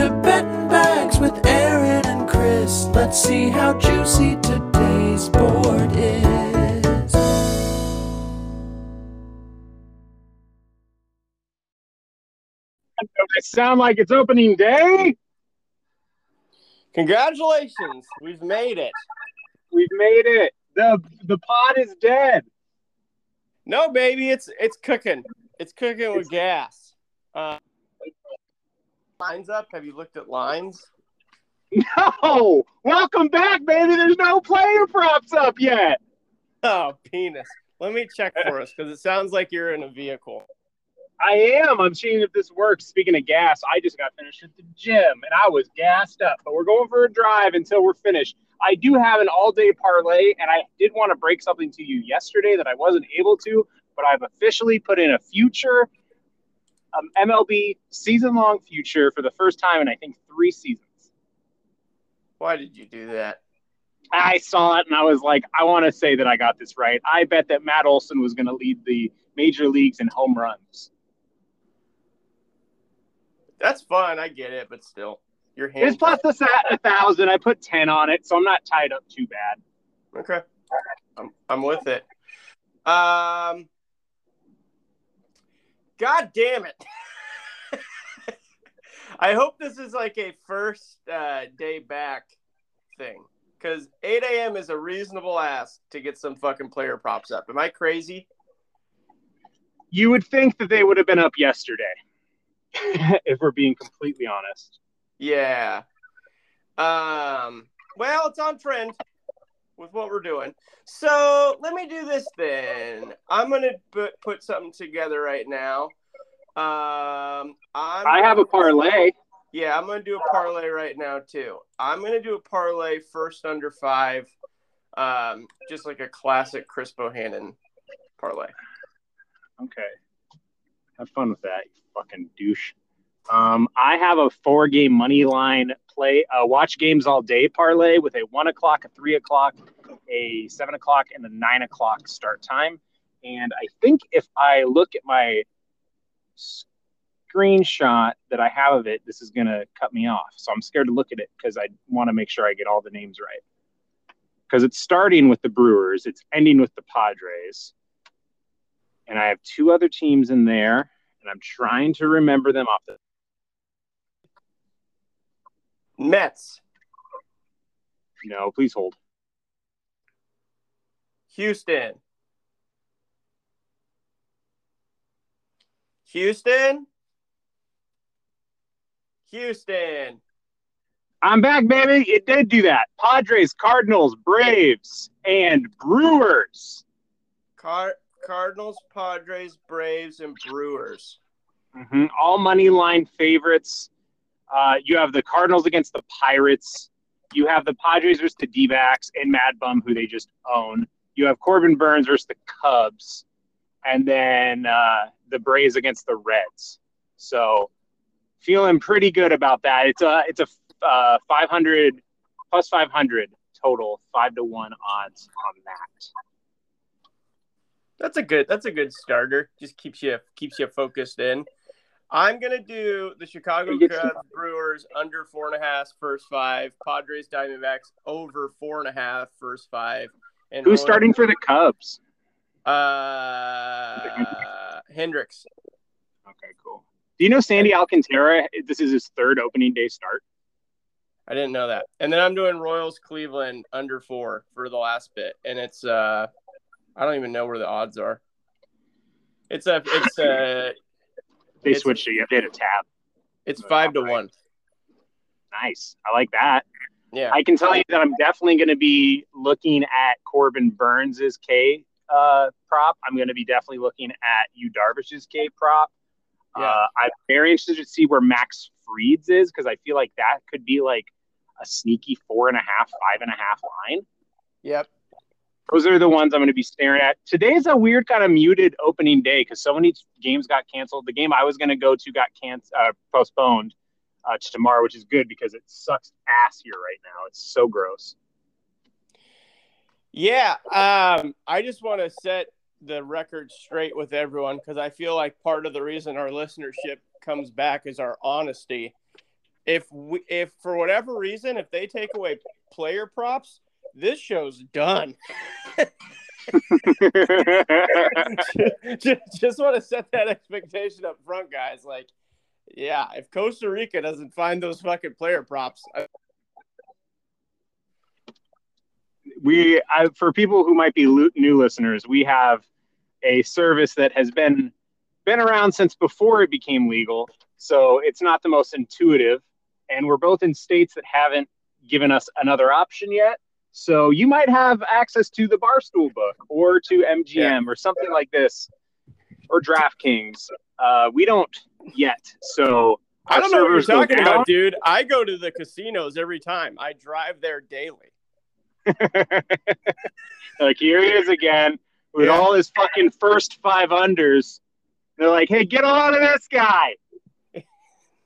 to Betting Bags with Aaron and Chris. Let's see how juicy today's board is. Does it sound like it's opening day? Congratulations, we've made it. We've made it. The the pod is dead. No, baby, it's it's cooking. It's cooking with gas. Uh, lines up. Have you looked at lines? No! Welcome back, baby. There's no player props up yet. Oh, penis. Let me check for us because it sounds like you're in a vehicle. I am. I'm seeing if this works. Speaking of gas, I just got finished at the gym and I was gassed up. But we're going for a drive until we're finished. I do have an all day parlay, and I did want to break something to you yesterday that I wasn't able to, but I've officially put in a future um, MLB season long future for the first time in I think three seasons. Why did you do that? I saw it and I was like, I want to say that I got this right. I bet that Matt Olson was going to lead the major leagues in home runs. That's fun. I get it, but still, your It's hand. plus the sat a thousand. I put ten on it, so I'm not tied up too bad. Okay, I'm I'm with it. Um, God damn it! I hope this is like a first uh, day back thing because 8 a.m. is a reasonable ask to get some fucking player props up. Am I crazy? You would think that they would have been up yesterday, if we're being completely honest. Yeah. Um. Well, it's on trend with what we're doing. So let me do this then. I'm gonna put put something together right now. Um. I'm I have a parlay. Yeah, I'm gonna do a parlay right now too. I'm gonna do a parlay first under five, um, just like a classic Chris Bohannon parlay. Okay. Have fun with that, you fucking douche. Um, I have a four game money line play, uh, watch games all day parlay with a one o'clock, a three o'clock, a seven o'clock, and a nine o'clock start time. And I think if I look at my screenshot that I have of it, this is going to cut me off. So I'm scared to look at it because I want to make sure I get all the names right. Because it's starting with the Brewers, it's ending with the Padres and I have two other teams in there, and I'm trying to remember them off the. Mets, No, please hold. Houston, Houston, Houston. I'm back, baby. It did do that. Padres, Cardinals, Braves, and Brewers. Car- Cardinals, Padres, Braves, and Brewers. hmm All money line favorites. Uh, you have the Cardinals against the Pirates. You have the Padres versus the D backs and Mad Bum, who they just own. You have Corbin Burnes versus the Cubs. And then uh, the Braves against the Reds. So feeling pretty good about that. It's a it's a uh, 500 plus 500 total, five to one odds on that. That's a good. That's a good starter. Just keeps you keeps you focused in. I'm gonna do the Chicago You get some- Cubs Brewers under four and a half first five. Padres Diamondbacks over four and a half first five. And Who's starting for the Cubs? Uh, Hendricks. Okay, cool. Do you know Sandy Alcantara? This is his third opening day start. I didn't know that. And then I'm doing Royals Cleveland under four for the last bit, and it's uh, I don't even know where the odds are. It's a it's a They It's- switched it. To hit a tab. it's five to one. Nice. I like that. Yeah. I can tell you that I'm definitely going to be looking at Corbin Burnes's K uh, prop. I'm going to be definitely looking at Yu Darvish's K prop. Yeah. Uh, I'm very interested to see where Max Fried's is because I feel like that could be like a sneaky four and a half, five and a half line. Yep. Those are the ones I'm going to be staring at. Today's a weird kind of muted opening day because so many games got canceled. The game I was going to go to got canceled, uh, postponed uh, to tomorrow, which is good because it sucks ass here right now. It's so gross. Yeah, um, I just want to set the record straight with everyone because I feel like part of the reason our listenership comes back is our honesty. if we if for whatever reason if they take away player props, this show's done. just, just want to set that expectation up front, guys. Like, yeah, if Costa Rica doesn't find those fucking player props, I- we I, for people who might be new listeners, we have a service that has been been around since before it became legal. So it's not the most intuitive, and we're both in states that haven't given us another option yet. So you might have access to the Barstool book or to MGM Yeah. or something like this, or DraftKings. Uh, we don't yet. So I don't know what you're talking down. about, dude. I go to the casinos every time. I drive there daily. like here he is again with Yeah. all his fucking first five unders. They're like, hey, get a on to this guy.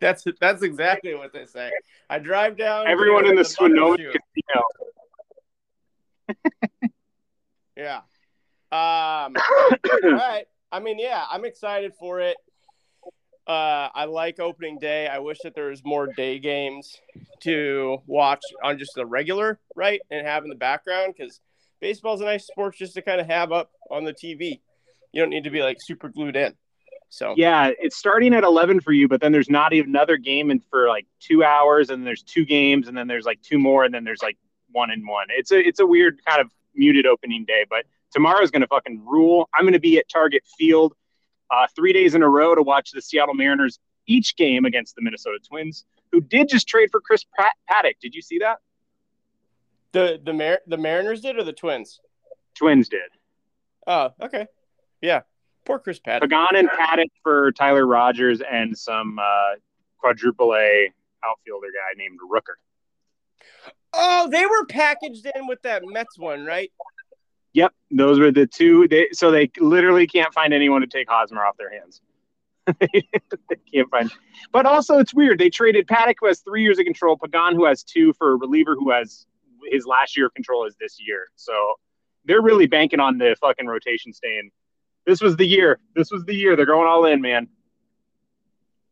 That's that's exactly what they say. I drive down. Everyone in the Swinomish. casino. Yeah. Um. all right. I mean, yeah, I'm excited for it. Uh, I like opening day. I wish that there was more day games to watch on just the regular, right, and have in the background because baseball's a nice sport just to kind of have up on the TV. You don't need to be like super glued in. So Yeah, it's starting at 11 for you, but then there's not even another game and for like two hours, and there's two games, and then there's like two more, and then there's like one and one. It's a it's a weird kind of muted opening day, but tomorrow's gonna fucking rule. I'm gonna be at Target Field uh, three days in a row to watch the Seattle Mariners each game against the Minnesota Twins, who did just trade for Chris Pat- Paddack. Did you see that? the the Mar- the Mariners did or the Twins? Twins did. Oh, okay. Yeah. Poor Chris Paddack. Pagan and Paddack for Tyler Rogers and some uh, quadruple A outfielder guy named Rooker. Oh, they were packaged in with that Mets one, right? Yep, those were the two. They, so they literally can't find anyone to take Hosmer off their hands. they can't find. But also, it's weird. They traded Paddack, who has three years of control, Pagan, who has two, for a reliever who has his last year of control is this year. So they're really banking on the fucking rotation staying. This was the year. This was the year. They're going all in, man.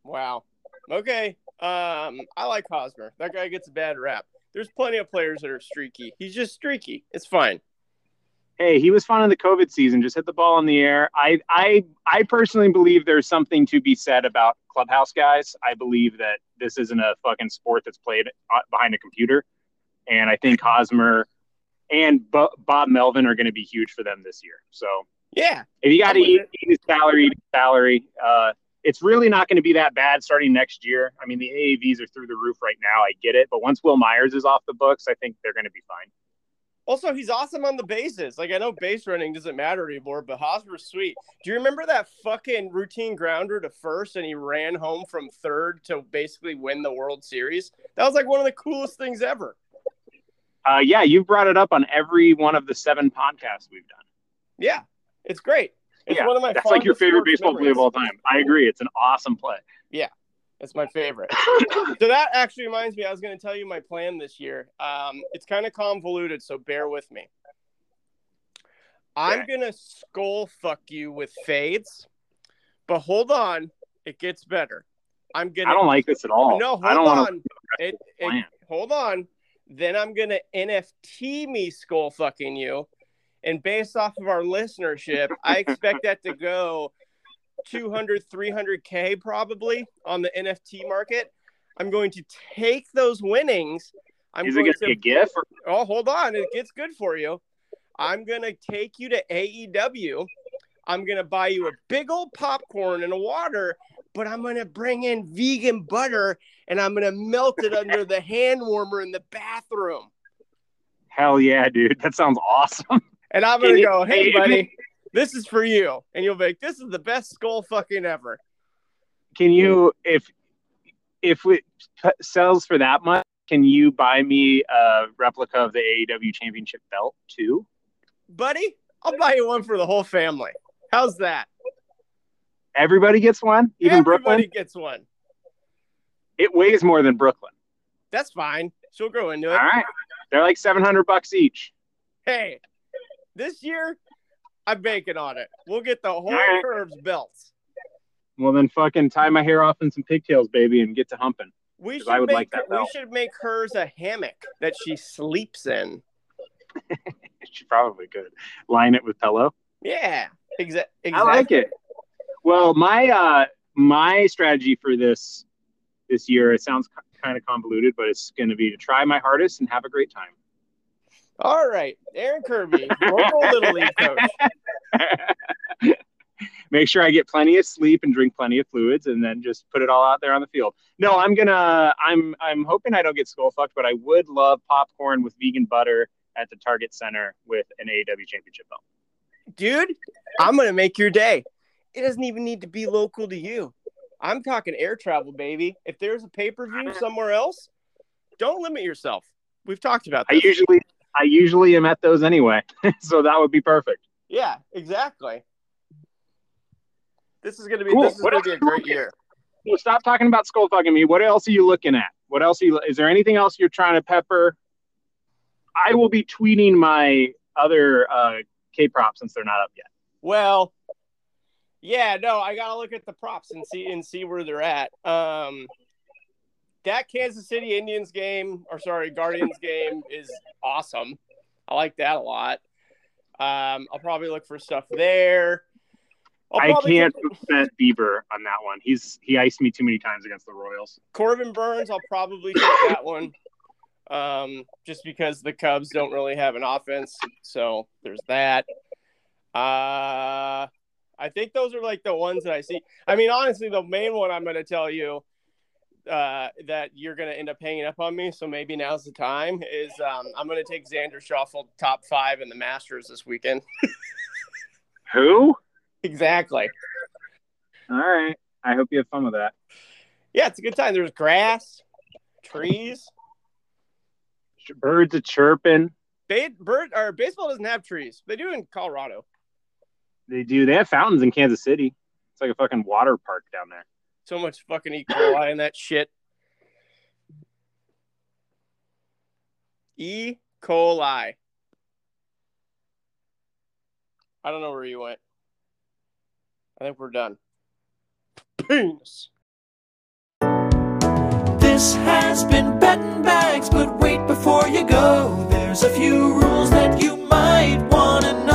Wow. Okay. Um, I like Hosmer. That guy gets a bad rap. There's plenty of players that are streaky. He's just streaky. It's fine. hey, he was fun in the COVID season. Just hit the ball in the air. I, I, I personally believe there's something to be said about clubhouse guys. I believe that this isn't a fucking sport that's played uh, behind a computer, and I think Hosmer and Bo- Bob Melvin are going to be huge for them this year. So Yeah. if you got to eat, eat his salary, eat salary. Uh, it's really not going to be that bad starting next year. I mean, the AAVs are through the roof right now. I get it, but once Wil Myers is off the books, I think they're going to be fine. Also, he's awesome on the bases. Like I know base running doesn't matter anymore, but Hosmer's sweet. Do you remember that fucking routine grounder to first and he ran home from third to basically win the World Series? That was like one of the coolest things ever. Uh, yeah, you've brought it up on every one of the seven podcasts we've done. Yeah. It's great. It's yeah, one of my that's like your favorite baseball play of all time. I agree. It's an awesome play. Yeah, it's my favorite. so that actually reminds me, I was going to tell you my plan this year. Um, it's kind of convoluted, so bear with me. I'm going to skull fuck you with fades, but hold on, it gets better. I'm gonna. I don't like this at all. no, hold I don't on. It, it, hold on. Then I'm going to NFT me skull fucking you. And based off of our listenership, I expect that to go 200, 300K probably on the NFT market. I'm going to take those winnings. I'm. Is it going to be a GIF? Or, Oh, hold on. It gets good for you. I'm going to take you to AEW. I'm going to buy you a big old popcorn and a water, but I'm going to bring in vegan butter and I'm going to melt it under the hand warmer in the bathroom. hell yeah, dude. That sounds awesome. And I'm gonna go, hey, buddy, this is for you. And you'll be like, this is the best skull fucking ever. Can you, if if it sells for that much, can you buy me a replica of the AEW Championship belt too? Buddy, I'll buy you one for the whole family. How's that? Everybody gets one, even Everybody Brooklyn. gets one. It weighs more than Brooklyn. That's fine. She'll grow into it. right, they're like seven hundred bucks each. hey, this year I'm banking on it. We'll get the whole right. curves belts. Well, then fucking tie my hair off in some pigtails, baby, and get to humping. We should I would make like that her- we should make hers a hammock that she sleeps in. She probably could line it with pillow. Yeah, exa- exactly. I like it. Well, my uh my strategy for this this year it sounds kind of convoluted, but it's going to be to try my hardest and have a great time. All right, Aaron Kirby, local little league coach. Make sure I get plenty of sleep and drink plenty of fluids, and then just put it all out there on the field. No, I'm gonna. I'm. I'm hoping I don't get skull fucked, but I would love popcorn with vegan butter at the Target Center with an AEW championship belt. Dude, I'm gonna make your day. It doesn't even need to be local to you. I'm talking air travel, baby. If there's a pay per view somewhere else, don't limit yourself. We've talked about that. I usually. I usually am at those anyway, so that would be perfect. yeah, exactly. This is gonna be Cool. this is What gonna be a great year. Well, stop talking about skull fucking me. What else are you looking at? What else are you? Is there anything else you're trying to pepper? I will be tweeting my other uh, K props since they're not up yet. Well, yeah, no, I gotta look at the props and see and see where they're at. Um, that Kansas City Indians game, or sorry, Guardians game is awesome. I like that a lot. Um, I'll probably look for stuff there. I can't bet Bieber on that one. He's he iced me too many times against the Royals. Corbin Burnes. I'll probably take that one. Um, just because the Cubs don't really have an offense, so there's that. Uh, I think those are like the ones that I see. I mean, honestly, the main one I'm going to tell you uh, that you're going to end up hanging up on me. So maybe now's the time. Is um, I'm going to take Xander Schauffele top five in the Masters this weekend. Who? exactly. All right. I hope you have fun with that. Yeah, it's a good time. There's grass, trees. Birds are chirping. Ba- bird or baseball doesn't have trees. They do in Colorado. They do. They have fountains in Kansas City. It's like a fucking water park down there. So much fucking E. coli in that shit. E. coli. I don't know where you went. I think we're done. Penis. This has been betting bags, but wait before you go. There's a few rules that you might want to know.